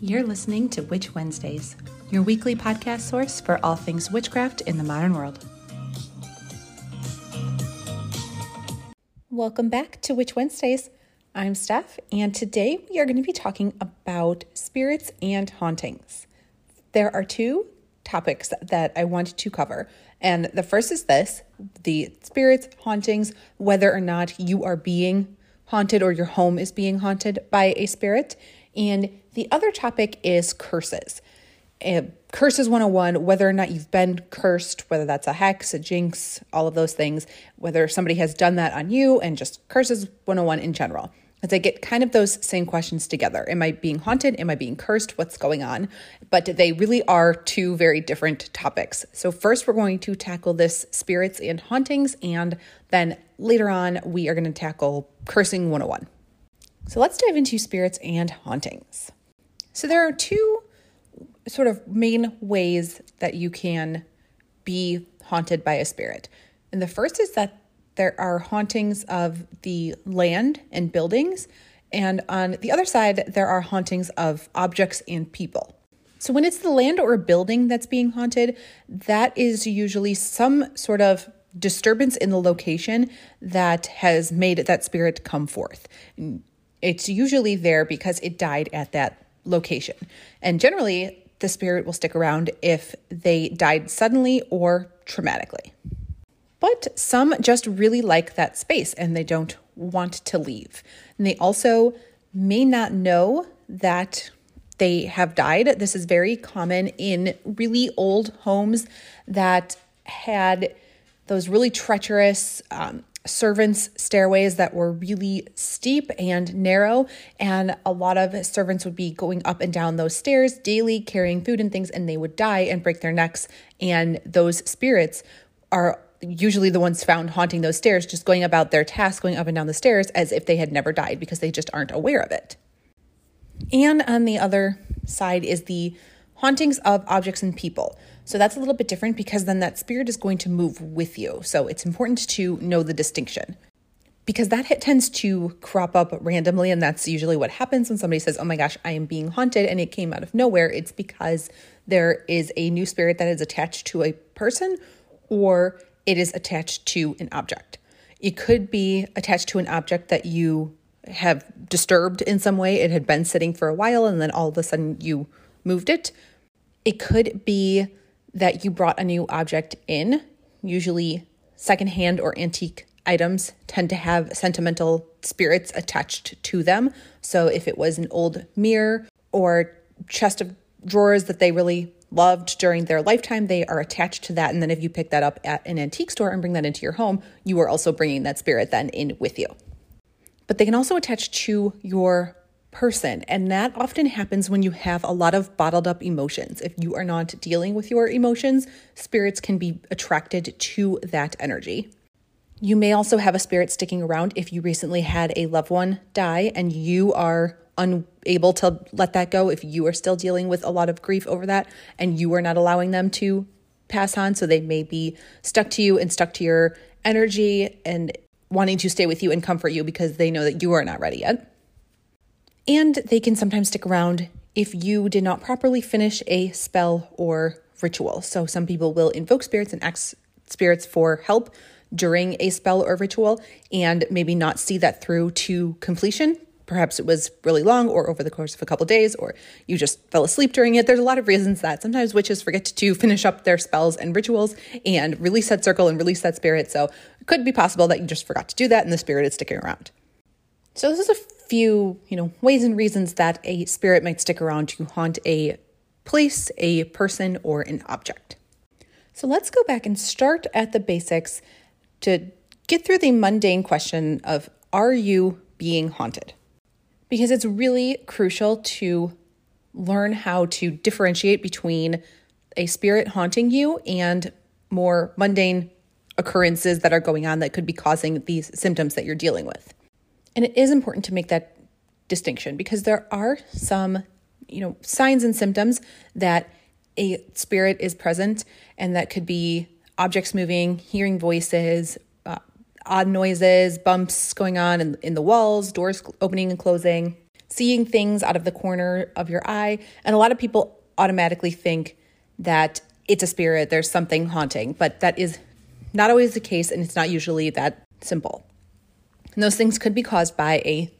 You're listening to Witch Wednesdays, your weekly podcast source for all things witchcraft in the modern world. Welcome back to Witch Wednesdays. I'm Steph, and today we are going to be talking about spirits and hauntings. There are two topics that I want to cover, and the first is this the spirits, hauntings, whether or not you are being haunted or your home is being haunted by a spirit. And the other topic is curses. Uh, curses 101, whether or not you've been cursed, whether that's a hex, a jinx, all of those things, whether somebody has done that on you, and just curses 101 in general. As I get kind of those same questions together. Am I being haunted? Am I being cursed? What's going on? But they really are two very different topics. So, first, we're going to tackle this spirits and hauntings, and then later on, we are going to tackle cursing 101. So, let's dive into spirits and hauntings. So, there are two sort of main ways that you can be haunted by a spirit. And the first is that there are hauntings of the land and buildings. And on the other side, there are hauntings of objects and people. So when it's the land or building that's being haunted, that is usually some sort of disturbance in the location that has made that spirit come forth. It's usually there because it died at that location. And generally, the spirit will stick around if they died suddenly or traumatically. But some just really like that space and they don't want to leave. And they also may not know that they have died. This is very common in really old homes that had those really treacherous um, servants' stairways that were really steep and narrow. And a lot of servants would be going up and down those stairs daily, carrying food and things, and they would die and break their necks. And those spirits are usually the ones found haunting those stairs, just going about their task, going up and down the stairs as if they had never died because they just aren't aware of it. And on the other side is the hauntings of objects and people. So that's a little bit different because then that spirit is going to move with you. So it's important to know the distinction because that hit tends to crop up randomly. And that's usually what happens when somebody says, Oh my gosh, I am being haunted, and it came out of nowhere. It's because there is a new spirit that is attached to a person or it is attached to an object. It could be attached to an object that you have disturbed in some way. It had been sitting for a while and then all of a sudden you moved it. It could be that you brought a new object in. Usually, secondhand or antique items tend to have sentimental spirits attached to them. So, if it was an old mirror or chest of drawers that they really loved during their lifetime, they are attached to that. And then if you pick that up at an antique store and bring that into your home, you are also bringing that spirit then in with you. But they can also attach to your person. And that often happens when you have a lot of bottled up emotions. If you are not dealing with your emotions, spirits can be attracted to that energy. You may also have a spirit sticking around if you recently had a loved one die and you are unable to let that go, if you are still dealing with a lot of grief over that and you are not allowing them to pass on, so they may be stuck to you and stuck to your energy and wanting to stay with you and comfort you because they know that you are not ready yet. And they can sometimes stick around if you did not properly finish a spell or ritual. So some people will invoke spirits and ask spirits for help during a spell or ritual and maybe not see that through to completion. Perhaps it was really long or over the course of a couple of days or you just fell asleep during it. There's a lot of reasons that sometimes witches forget to finish up their spells and rituals and release that circle and release that spirit. So it could be possible that you just forgot to do that and the spirit is sticking around. So this is a few you know ways and reasons that a spirit might stick around to haunt a place a person or an object so let's go back and start at the basics to get through the mundane question of are you being haunted because it's really crucial to learn how to differentiate between a spirit haunting you and more mundane occurrences that are going on that could be causing these symptoms that you're dealing with. And it is important to make that distinction because there are some, you know, signs and symptoms that a spirit is present and that could be objects moving, hearing voices, uh, odd noises, bumps going on in, in the walls, doors opening and closing. seeing things out of the corner of your eye. And a lot of people automatically think that it's a spirit, there's something haunting, but that is not always the case, and it's not usually that simple. And those things could be caused by a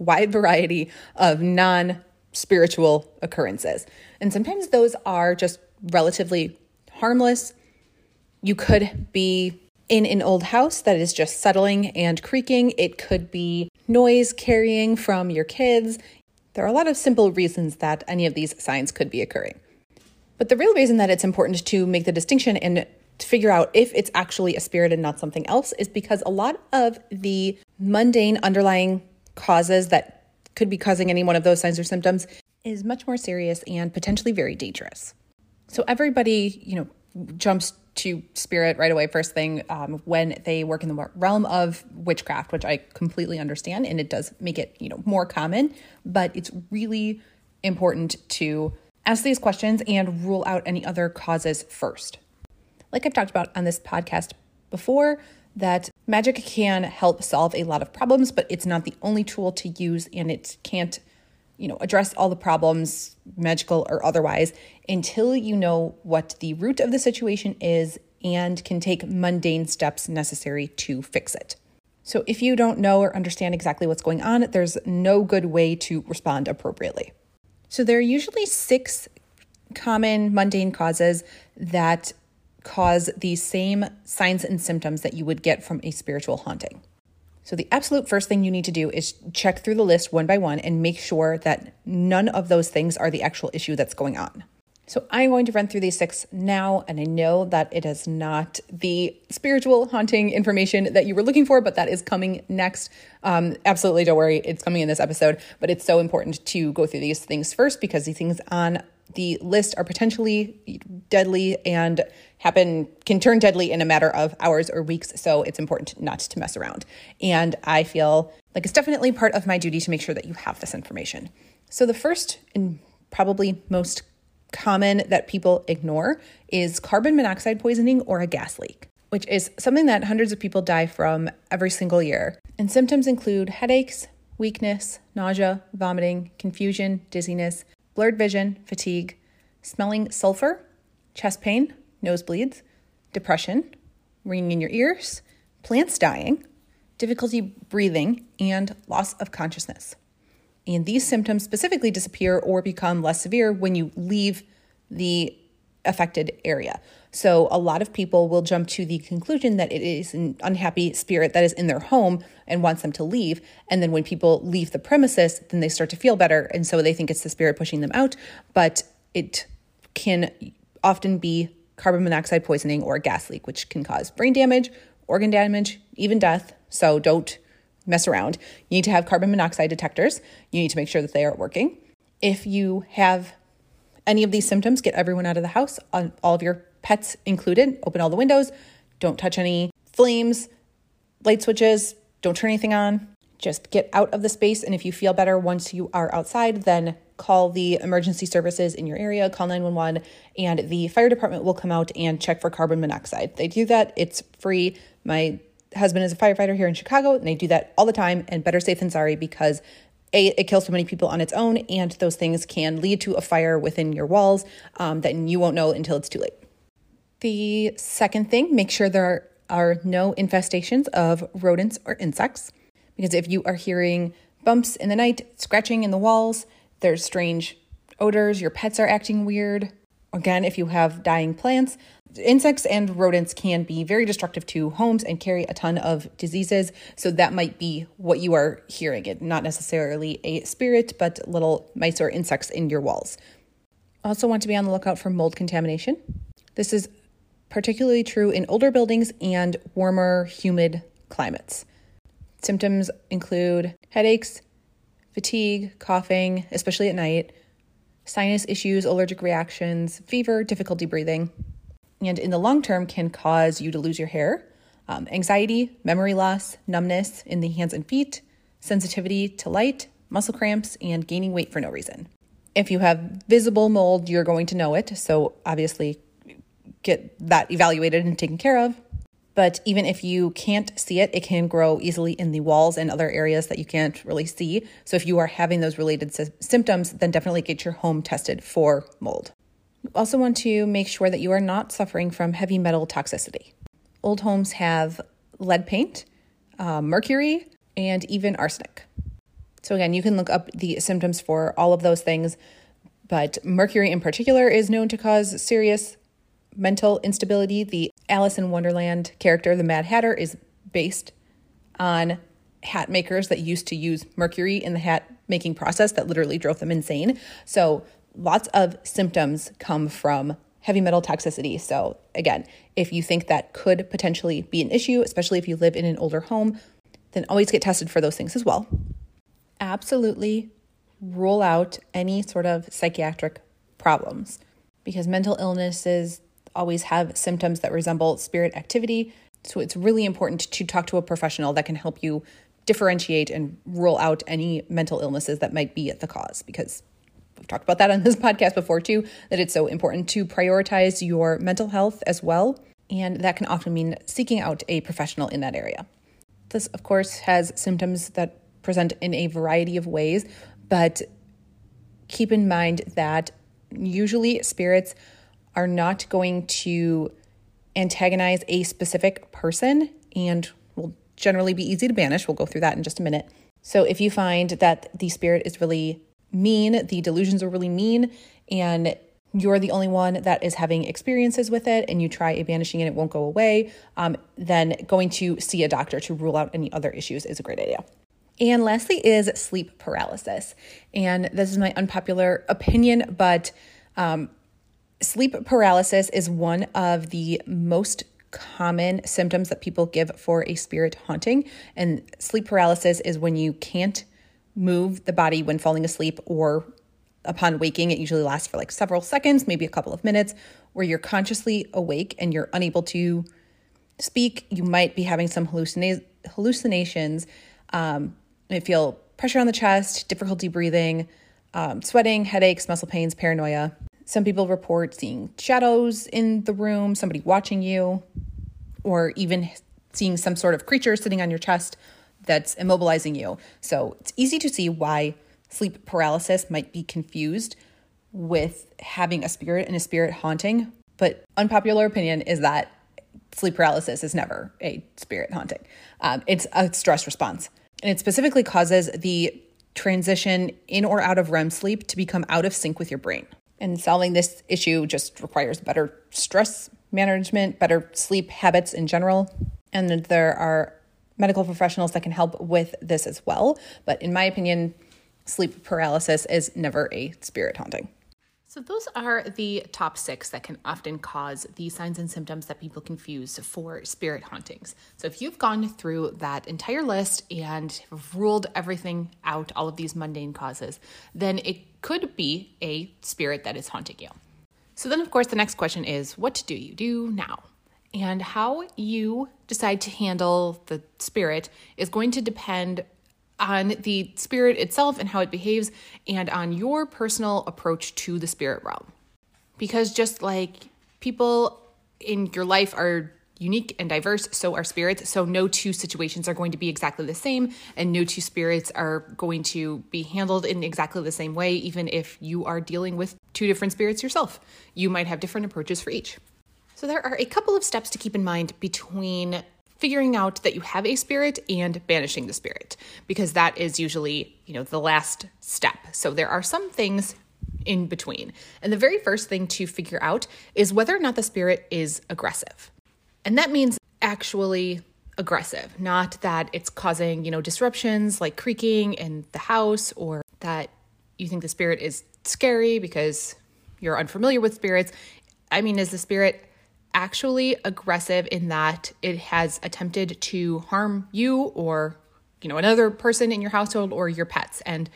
wide variety of non spiritual occurrences. And sometimes those are just relatively harmless. You could be in an old house that is just settling and creaking. It could be noise carrying from your kids. There are a lot of simple reasons that any of these signs could be occurring. But the real reason that it's important to make the distinction and to figure out if it's actually a spirit and not something else is because a lot of the mundane underlying causes that could be causing any one of those signs or symptoms is much more serious and potentially very dangerous. So everybody, you know, jumps to spirit right away first thing um, when they work in the realm of witchcraft which i completely understand and it does make it you know more common but it's really important to ask these questions and rule out any other causes first like i've talked about on this podcast before that magic can help solve a lot of problems but it's not the only tool to use and it can't you know, address all the problems, magical or otherwise, until you know what the root of the situation is and can take mundane steps necessary to fix it. So, if you don't know or understand exactly what's going on, there's no good way to respond appropriately. So, there are usually six common mundane causes that cause the same signs and symptoms that you would get from a spiritual haunting. So, the absolute first thing you need to do is check through the list one by one and make sure that none of those things are the actual issue that's going on. So, I'm going to run through these six now, and I know that it is not the spiritual haunting information that you were looking for, but that is coming next. Um, absolutely, don't worry, it's coming in this episode, but it's so important to go through these things first because these things on the list are potentially deadly and happen can turn deadly in a matter of hours or weeks so it's important not to mess around. And i feel like it's definitely part of my duty to make sure that you have this information. So the first and probably most common that people ignore is carbon monoxide poisoning or a gas leak which is something that hundreds of people die from every single year. And symptoms include headaches weakness nausea vomiting confusion dizziness blurred vision, fatigue, smelling sulfur, chest pain, nosebleeds, depression, ringing in your ears, plants dying, difficulty breathing, and loss of consciousness. And these symptoms specifically disappear or become less severe when you leave the affected area. So a lot of people will jump to the conclusion that it is an unhappy spirit that is in their home and wants them to leave. And then when people leave the premises, then they start to feel better. And so they think it's the spirit pushing them out. But it can often be carbon monoxide poisoning or a gas leak, which can cause brain damage, organ damage, even death. So don't mess around. You need to have carbon monoxide detectors. You need to make sure that they are working. If you have any of these symptoms, get everyone out of the house, all of your pets included. Open all the windows. Don't touch any flames, light switches. Don't turn anything on. Just get out of the space. And if you feel better once you are outside, then call the emergency services in your area, call 911, and the fire department will come out and check for carbon monoxide. They do that, it's free. My husband is a firefighter here in Chicago, and they do that all the time. And better safe than sorry because a, it kills so many people on its own, and those things can lead to a fire within your walls um, that you won't know until it's too late. The second thing, make sure there are no infestations of rodents or insects. Because if you are hearing bumps in the night, scratching in the walls, there's strange odors, your pets are acting weird. Again, if you have dying plants, insects and rodents can be very destructive to homes and carry a ton of diseases. So that might be what you are hearing it, not necessarily a spirit, but little mice or insects in your walls. Also, want to be on the lookout for mold contamination. This is particularly true in older buildings and warmer, humid climates. Symptoms include headaches, fatigue, coughing, especially at night, sinus issues, allergic reactions, fever, difficulty breathing, and in the long term can cause you to lose your hair, um, anxiety, memory loss, numbness in the hands and feet, sensitivity to light, muscle cramps, and gaining weight for no reason. If you have visible mold, you're going to know it. So, obviously, get that evaluated and taken care of. But even if you can't see it, it can grow easily in the walls and other areas that you can't really see. So if you are having those related sy- symptoms, then definitely get your home tested for mold. You also want to make sure that you are not suffering from heavy metal toxicity. Old homes have lead paint, uh, mercury, and even arsenic. So, again, you can look up the symptoms for all of those things, but mercury in particular is known to cause serious mental instability. The Alice in Wonderland character, the Mad Hatter, is based on hat makers that used to use mercury in the hat making process that literally drove them insane. So, lots of symptoms come from heavy metal toxicity. So, again, if you think that could potentially be an issue, especially if you live in an older home, then always get tested for those things as well. Absolutely rule out any sort of psychiatric problems because mental illnesses always have symptoms that resemble spirit activity. So it's really important to talk to a professional that can help you differentiate and rule out any mental illnesses that might be at the cause because we've talked about that on this podcast before too that it's so important to prioritize your mental health as well and that can often mean seeking out a professional in that area. This of course has symptoms that present in a variety of ways, but keep in mind that usually spirits are not going to antagonize a specific person and will generally be easy to banish. We'll go through that in just a minute. So if you find that the spirit is really mean, the delusions are really mean, and you're the only one that is having experiences with it and you try a banishing and it won't go away, um, then going to see a doctor to rule out any other issues is a great idea. And lastly is sleep paralysis. And this is my unpopular opinion, but um, sleep paralysis is one of the most common symptoms that people give for a spirit haunting. And sleep paralysis is when you can't move the body when falling asleep or upon waking. It usually lasts for like several seconds, maybe a couple of minutes, where you're consciously awake and you're unable to speak. You might be having some hallucina- hallucinations. Um, you feel pressure on the chest, difficulty breathing, um, sweating, headaches, muscle pains, paranoia. Some people report seeing shadows in the room, somebody watching you, or even seeing some sort of creature sitting on your chest that's immobilizing you. So it's easy to see why sleep paralysis might be confused with having a spirit and a spirit haunting. But unpopular opinion is that sleep paralysis is never a spirit haunting. Um, it's a stress response. And it specifically causes the transition in or out of REM sleep to become out of sync with your brain. And solving this issue just requires better stress management, better sleep habits in general. And there are medical professionals that can help with this as well. But in my opinion, sleep paralysis is never a spirit haunting. So, those are the top six that can often cause the signs and symptoms that people confuse for spirit hauntings. So, if you've gone through that entire list and ruled everything out, all of these mundane causes, then it could be a spirit that is haunting you. So, then of course, the next question is what do you do now? And how you decide to handle the spirit is going to depend on the spirit itself and how it behaves, and on your personal approach to the spirit realm. Because just like people in your life are unique and diverse, so are spirits. So, no two situations are going to be exactly the same, and no two spirits are going to be handled in exactly the same way, even if you are dealing with two different spirits yourself. You might have different approaches for each. So, there are a couple of steps to keep in mind between figuring out that you have a spirit and banishing the spirit because that is usually, you know, the last step. So there are some things in between. And the very first thing to figure out is whether or not the spirit is aggressive. And that means actually aggressive, not that it's causing, you know, disruptions like creaking in the house or that you think the spirit is scary because you're unfamiliar with spirits. I mean, is the spirit actually aggressive in that it has attempted to harm you or you know another person in your household or your pets. And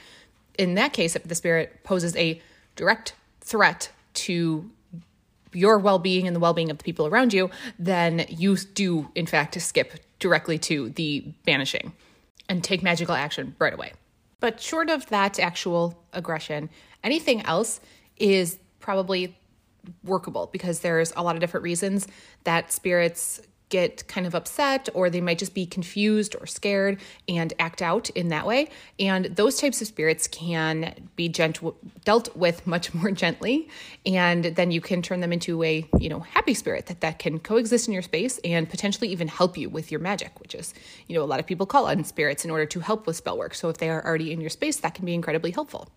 in that case if the spirit poses a direct threat to your well-being and the well-being of the people around you then you do in fact skip directly to the banishing and take magical action right away. But short of that actual aggression anything else is probably workable because there's a lot of different reasons that spirits get kind of upset or they might just be confused or scared and act out in that way. And those types of spirits can be gent- dealt with much more gently. And then you can turn them into a, you know, happy spirit that, that can coexist in your space and potentially even help you with your magic, which is, you know, a lot of people call on spirits in order to help with spell work. So if they are already in your space, that can be incredibly helpful.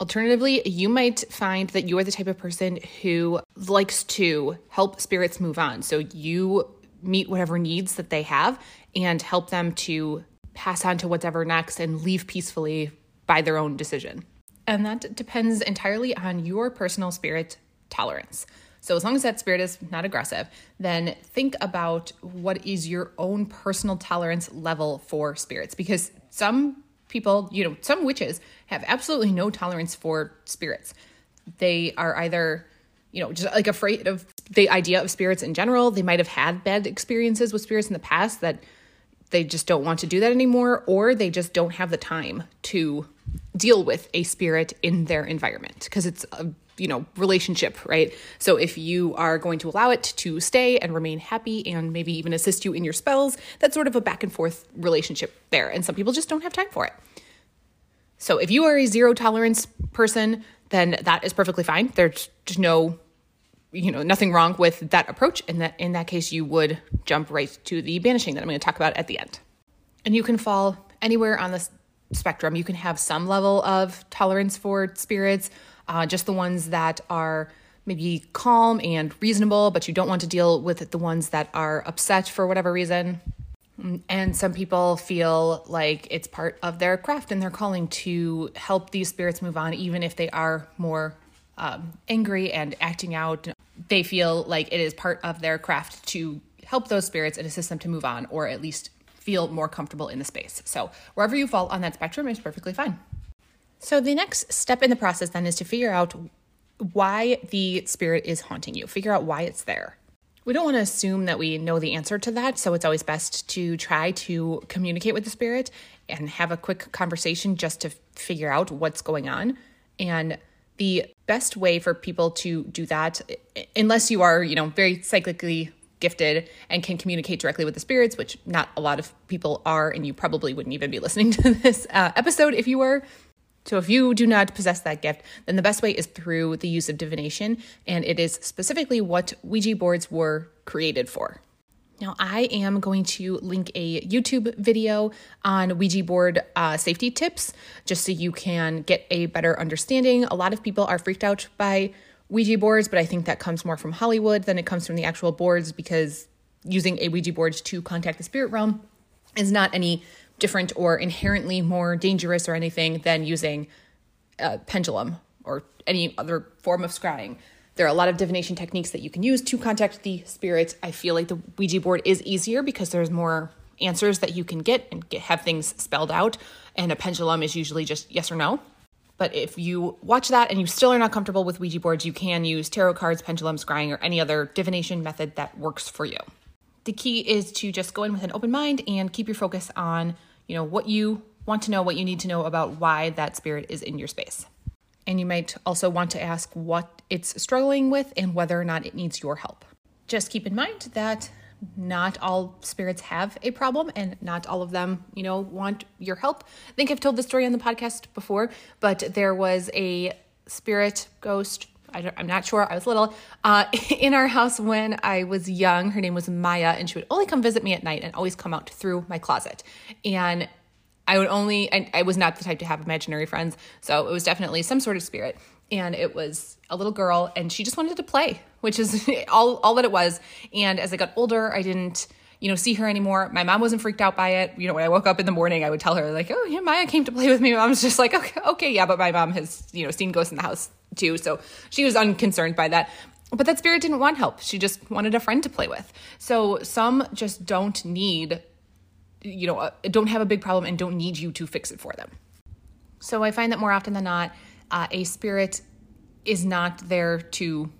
Alternatively, you might find that you are the type of person who likes to help spirits move on. So you meet whatever needs that they have and help them to pass on to whatever next and leave peacefully by their own decision. And that depends entirely on your personal spirit tolerance. So, as long as that spirit is not aggressive, then think about what is your own personal tolerance level for spirits because some people, you know, some witches have absolutely no tolerance for spirits. They are either you know, just like afraid of the idea of spirits in general. They might have had bad experiences with spirits in the past that they just don't want to do that anymore, or they just don't have the time to deal with a spirit in their environment because it's a you know relationship right? So if you are going to allow it to stay and remain happy and maybe even assist you in your spells that's sort of a back and forth relationship there and some people just don't have time for it. So if you are a zero tolerance person then that is perfectly fine. There's no you know nothing wrong with that approach. And that in that case you would jump right to the banishing that i'm going to talk about at the end. And you can fall anywhere on the spectrum. You can have some level of tolerance for spirits uh, just the ones that are maybe calm and reasonable but you don't want to deal with the ones that are upset for whatever reason and some people feel like it's part of their craft and their calling to help these spirits move on even if they are more um, angry and acting out they feel like it is part of their craft to help those spirits and assist them to move on or at least feel more comfortable in the space. So, wherever you fall on that spectrum is perfectly fine. So, the next step in the process then is to figure out why the spirit is haunting you, figure out why it's there. We don't want to assume that we know the answer to that, so it's always best to try to communicate with the spirit and have a quick conversation just to figure out what's going on. And the best way for people to do that, unless you are, you know, very psychically gifted and can communicate directly with the spirits, which not a lot of people are, and you probably wouldn't even be listening to this uh, episode if you were. So, if you do not possess that gift, then the best way is through the use of divination, and it is specifically what Ouija boards were created for. Now, I am going to link a YouTube video on Ouija board uh, safety tips just so you can get a better understanding. A lot of people are freaked out by Ouija boards, but I think that comes more from Hollywood than it comes from the actual boards because using a Ouija board to contact the spirit realm is not any different or inherently more dangerous or anything than using a pendulum or any other form of scrying. There are a lot of divination techniques that you can use to contact the spirits. I feel like the Ouija board is easier because there's more answers that you can get and get, have things spelled out. And a pendulum is usually just yes or no. But if you watch that and you still are not comfortable with Ouija boards, you can use tarot cards, pendulum, scrying, or any other divination method that works for you. The key is to just go in with an open mind and keep your focus on, you know, what you want to know, what you need to know about why that spirit is in your space. And you might also want to ask what it's struggling with and whether or not it needs your help. Just keep in mind that not all spirits have a problem and not all of them, you know, want your help. I think I've told this story on the podcast before, but there was a spirit ghost. I am not sure. I was little uh, in our house when I was young. Her name was Maya, and she would only come visit me at night and always come out through my closet. And I would only, I, I was not the type to have imaginary friends. So it was definitely some sort of spirit. And it was a little girl, and she just wanted to play, which is all, all that it was. And as I got older, I didn't, you know, see her anymore. My mom wasn't freaked out by it. You know, when I woke up in the morning, I would tell her, like, oh, yeah, Maya came to play with me. Mom's just like, okay, okay, yeah, but my mom has, you know, seen ghosts in the house too. So she was unconcerned by that. But that spirit didn't want help. She just wanted a friend to play with. So some just don't need you know, uh, don't have a big problem and don't need you to fix it for them. So I find that more often than not, uh, a spirit is not there to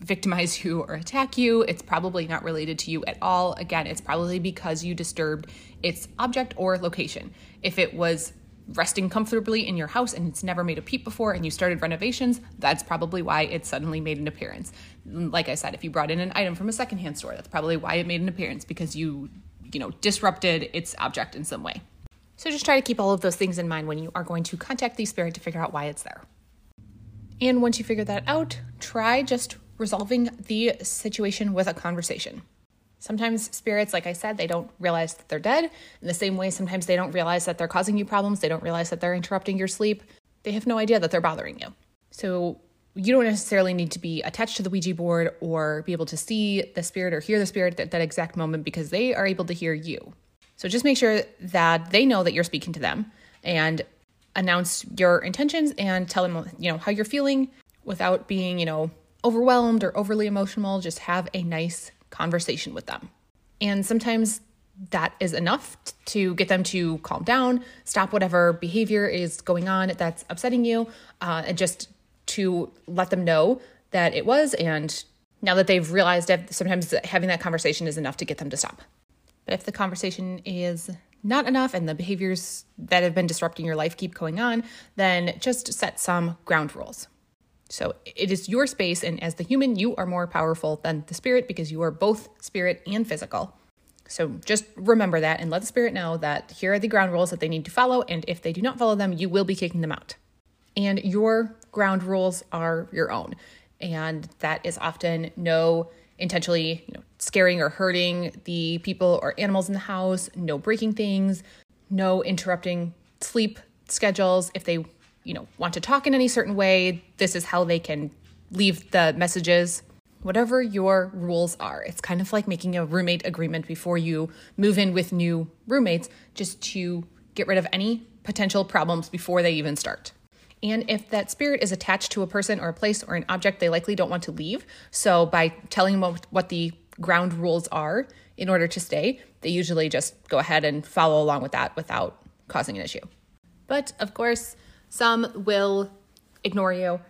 victimize you or attack you. It's probably not related to you at all. Again, it's probably because you disturbed its object or location. If it was resting comfortably in your house and it's never made a peep before and you started renovations, that's probably why it suddenly made an appearance. Like I said, if you brought in an item from a secondhand store, that's probably why it made an appearance because you, you know, disrupted its object in some way. So just try to keep all of those things in mind when you are going to contact the spirit to figure out why it's there. And once you figure that out, try just resolving the situation with a conversation. Sometimes spirits, like I said, they don't realize that they're dead. In the same way, sometimes they don't realize that they're causing you problems. They don't realize that they're interrupting your sleep. They have no idea that they're bothering you. So you don't necessarily need to be attached to the Ouija board or be able to see the spirit or hear the spirit at that exact moment because they are able to hear you. So just make sure that they know that you're speaking to them and announce your intentions and tell them, you know, how you're feeling without being, you know, overwhelmed or overly emotional. Just have a nice conversation with them. And sometimes that is enough to get them to calm down, stop whatever behavior is going on that's upsetting you, uh, and just to let them know that it was. And now that they've realized it, sometimes having that conversation is enough to get them to stop. But if the conversation is not enough and the behaviors that have been disrupting your life keep going on, then just set some ground rules. So it is your space, and as the human, you are more powerful than the spirit because you are both spirit and physical. So just remember that and let the spirit know that here are the ground rules that they need to follow, and if they do not follow them, you will be kicking them out. And your ground rules are your own, and that is often no intentionally you know, scaring or hurting the people or animals in the house, no breaking things, no interrupting sleep schedules. If they you know, want to talk in any certain way, this is how they can leave the messages. Whatever your rules are, it's kind of like making a roommate agreement before you move in with new roommates, just to get rid of any potential problems before they even start. And if that spirit is attached to a person or a place or an object, they likely don't want to leave. So by telling them what the ground rules are in order to stay, they usually just go ahead and follow along with that without causing an issue. But of course, some will ignore you,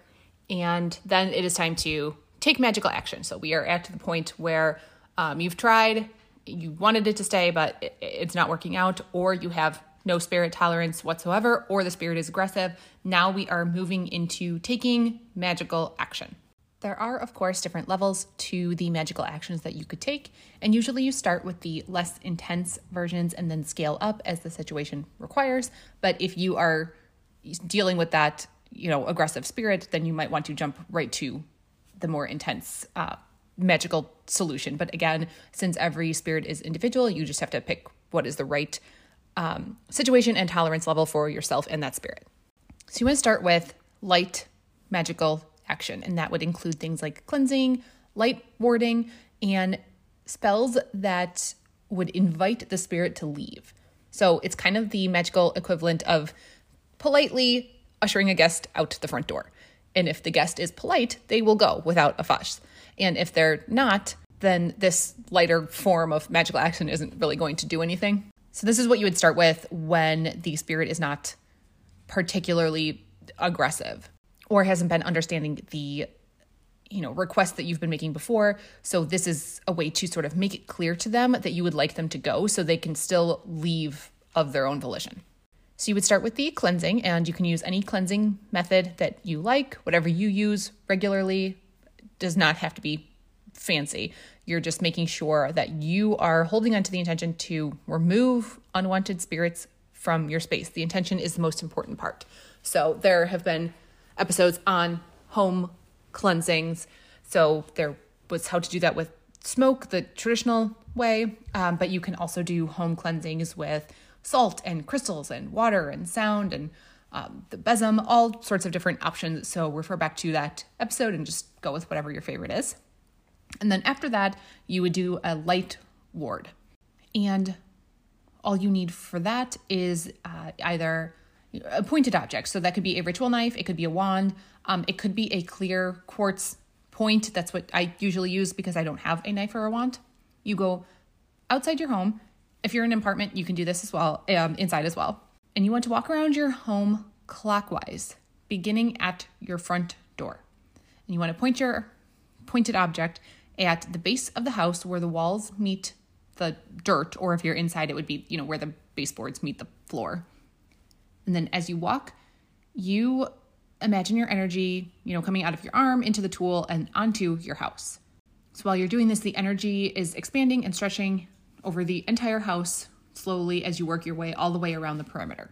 and then it is time to take magical action. So we are at the point where um, you've tried, you wanted it to stay, but it, it's not working out, or you have no spirit tolerance whatsoever, or the spirit is aggressive. Now we are moving into taking magical action. There are, of course, different levels to the magical actions that you could take, and usually you start with the less intense versions and then scale up as the situation requires. But if you are dealing with that, you know, aggressive spirit, then you might want to jump right to the more intense uh, magical solution. But again, since every spirit is individual, you just have to pick what is the right um, situation and tolerance level for yourself and that spirit. So you want to start with light magical action, and that would include things like cleansing, light warding, and spells that would invite the spirit to leave. So it's kind of the magical equivalent of politely ushering a guest out the front door. And if the guest is polite, they will go without a fuss. And if they're not, then this lighter form of magical action isn't really going to do anything. So, this is what you would start with when the spirit is not particularly aggressive or hasn't been understanding the you know request that you've been making before so this is a way to sort of make it clear to them that you would like them to go so they can still leave of their own volition so you would start with the cleansing, and you can use any cleansing method that you like, whatever you use regularly does not have to be fancy. You're just making sure that you are holding on to the intention to remove unwanted spirits from your space. The intention is the most important part. So there have been episodes on home cleansings. So there was how to do that with smoke, the traditional way, um, but you can also do home cleansings with salt and crystals and water and sound and um, the besom, all sorts of different options. So refer back to that episode and just go with whatever your favorite is. And then after that, you would do a light ward. And all you need for that is uh, either a pointed object. So that could be a ritual knife, it could be a wand, um, it could be a clear quartz point. That's what I usually use because I don't have a knife or a wand. You go outside your home if you're in an apartment, you can do this as well, um, inside as well. And you want to walk around your home clockwise, beginning at your front door. And you want to point your pointed object at the base of the house where the walls meet the dirt, or if you're inside, it would be, you know, where the baseboards meet the floor. And then as you walk, you imagine your energy, you know, coming out of your arm into the tool and onto your house. So while you're doing this, the energy is expanding and stretching over the entire house slowly as you work your way all the way around the perimeter.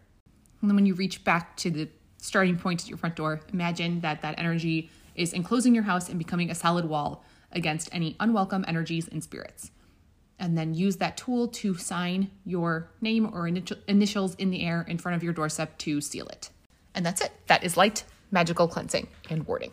And then when you reach back to the starting point at your front door, imagine that that energy is enclosing your house and becoming a solid wall against any unwelcome energies and spirits. And then use that tool to sign your name or initials in the air in front of your doorstep to seal it. And that's it. That is light magical cleansing and warding.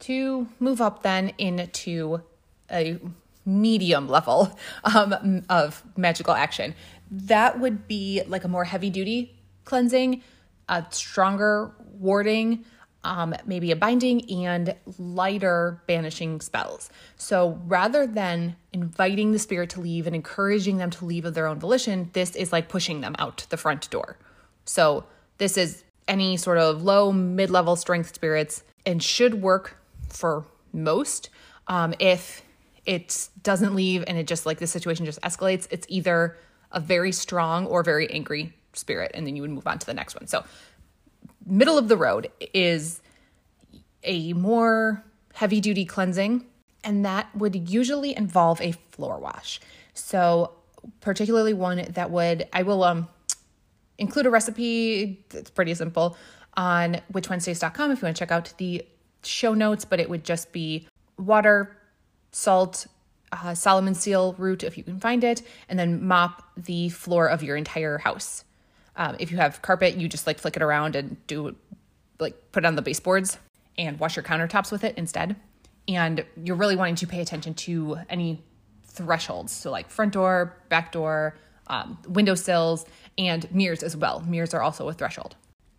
To move up then into a medium level um, of magical action, that would be like a more heavy duty cleansing, a stronger warding, um, maybe a binding, and lighter banishing spells. So rather than inviting the spirit to leave and encouraging them to leave of their own volition, this is like pushing them out the front door. So this is any sort of low, mid level strength spirits and should work for most. Um, if it doesn't leave and it just like the situation just escalates, it's either a very strong or very angry spirit, and then you would move on to the next one. So, middle of the road is a more heavy duty cleansing, and that would usually involve a floor wash. So, particularly one that would, I will um, include a recipe. It's pretty simple on witchwednesdays.com if you want to check out the show notes, but it would just be water, salt, uh, Solomon seal root if you can find it, and then mop the floor of your entire house. Um, if you have carpet, you just like flick it around and do like put it on the baseboards and wash your countertops with it instead. And you're really wanting to pay attention to any thresholds, so like front door, back door, um, window sills, and mirrors as well. Mirrors are also a threshold.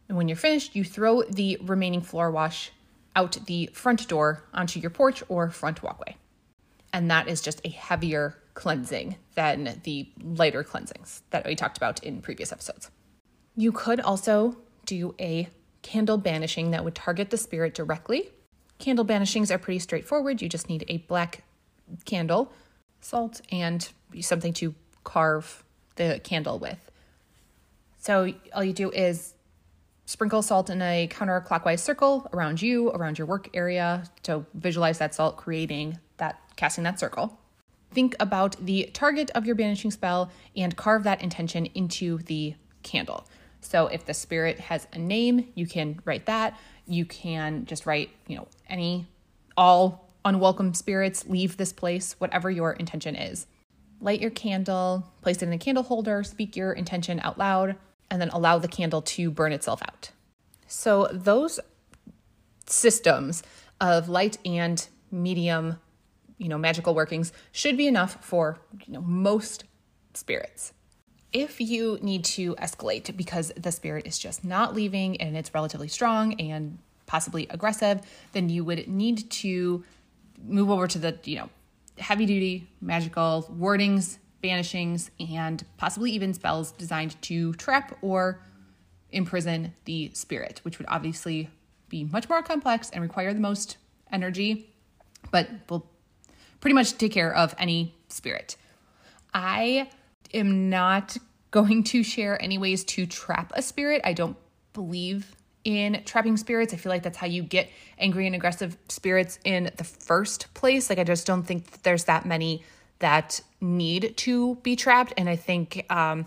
And when you're finished, you throw the remaining floor wash out the front door onto your porch or front walkway. And that is just a heavier cleansing than the lighter cleansings that we talked about in previous episodes. You could also do a candle banishing that would target the spirit directly. Candle banishings are pretty straightforward. You just need a black candle, salt, and something to carve the candle with. So all you do is sprinkle salt in a counterclockwise circle around you, around your work area to visualize that salt creating casting that circle. Think about the target of your banishing spell and carve that intention into the candle. So if the spirit has a name, you can write that. You can just write, you know, any all unwelcome spirits leave this place, whatever your intention is. Light your candle, place it in a candle holder, speak your intention out loud, and then allow the candle to burn itself out. So those systems of light and medium you know, magical workings should be enough for, you know, most spirits. If you need to escalate because the spirit is just not leaving and it's relatively strong and possibly aggressive, then you would need to move over to the, you know, heavy duty magical wardings, banishings, and possibly even spells designed to trap or imprison the spirit, which would obviously be much more complex and require the most energy, but will pretty much take care of any spirit. I am not going to share any ways to trap a spirit. I don't believe in trapping spirits. I feel like that's how you get angry and aggressive spirits in the first place. Like, I just don't think that there's that many that need to be trapped. And I think, um,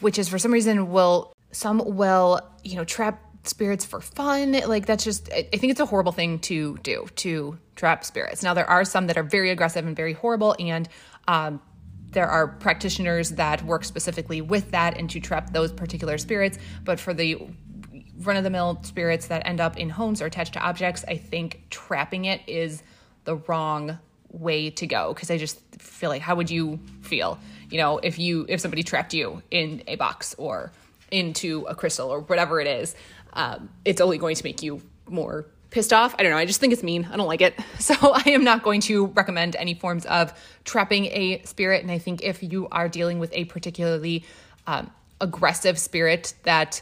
which is for some reason, will some will, you know, trap spirits for fun. Like that's just I think it's a horrible thing to do to trap spirits. Now there are some that are very aggressive and very horrible and um, there are practitioners that work specifically with that and to trap those particular spirits, but for the run of the mill spirits that end up in homes or attached to objects, I think trapping it is the wrong way to go because I just feel like how would you feel, you know, if you if somebody trapped you in a box or into a crystal or whatever it is um, it's only going to make you more pissed off. I don't know. I just think it's mean. I don't like it. So I am not going to recommend any forms of trapping a spirit. And I think if you are dealing with a particularly um, aggressive spirit that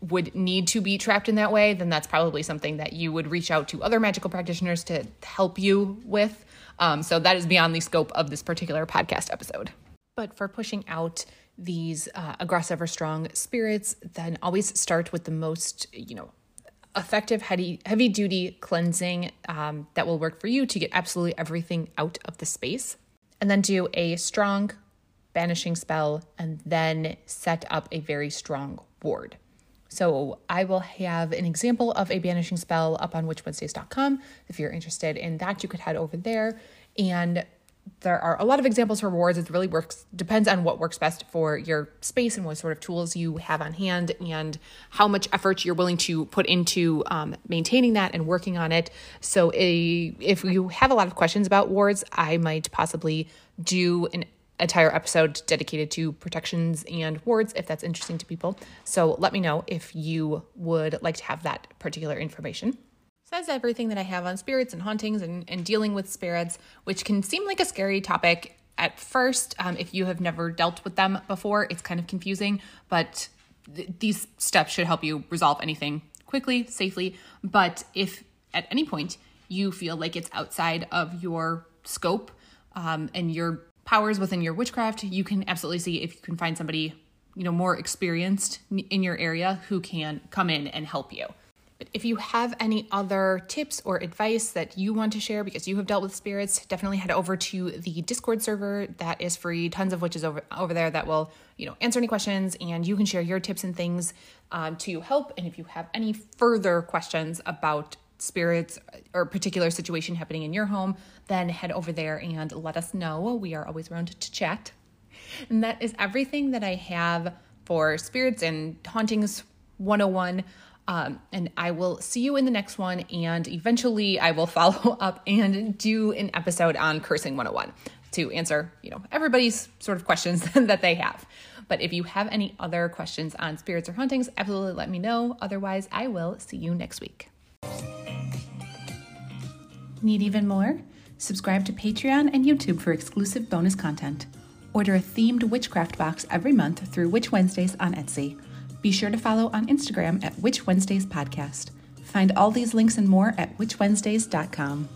would need to be trapped in that way, then that's probably something that you would reach out to other magical practitioners to help you with. Um, so that is beyond the scope of this particular podcast episode. But for pushing out these uh, aggressive or strong spirits, then always start with the most, you know, effective heavy heavy duty cleansing um, that will work for you to get absolutely everything out of the space, and then do a strong banishing spell, and then set up a very strong ward. So I will have an example of a banishing spell up on witchwednesdays.com. If you're interested in that, you could head over there and there are a lot of examples for rewards. It really works, depends on what works best for your space and what sort of tools you have on hand and how much effort you're willing to put into um, maintaining that and working on it. So, a, if you have a lot of questions about wards, I might possibly do an entire episode dedicated to protections and wards if that's interesting to people. So, let me know if you would like to have that particular information says everything that I have on spirits and hauntings and, and dealing with spirits, which can seem like a scary topic at first. Um, if you have never dealt with them before, it's kind of confusing, but th- these steps should help you resolve anything quickly, safely. But if at any point you feel like it's outside of your scope um, and your powers within your witchcraft, you can absolutely see if you can find somebody you know more experienced in your area who can come in and help you. But if you have any other tips or advice that you want to share because you have dealt with spirits, definitely head over to the Discord server that is free. Tons of witches over over there that will, you know, answer any questions and you can share your tips and things um, to help. And if you have any further questions about spirits or particular situation happening in your home, then head over there and let us know. We are always around to chat. And that is everything that I have for spirits and hauntings 101. Um, and I will see you in the next one. And eventually, I will follow up and do an episode on Cursing 101 to answer, you know, everybody's sort of questions that they have. But if you have any other questions on spirits or hauntings, absolutely let me know. Otherwise, I will see you next week. Need even more? Subscribe to Patreon and YouTube for exclusive bonus content. Order a themed witchcraft box every month through Witch Wednesdays on Etsy. Be sure to follow on Instagram at Witch Wednesdays Podcast. Find all these links and more at witchwednesdays.com.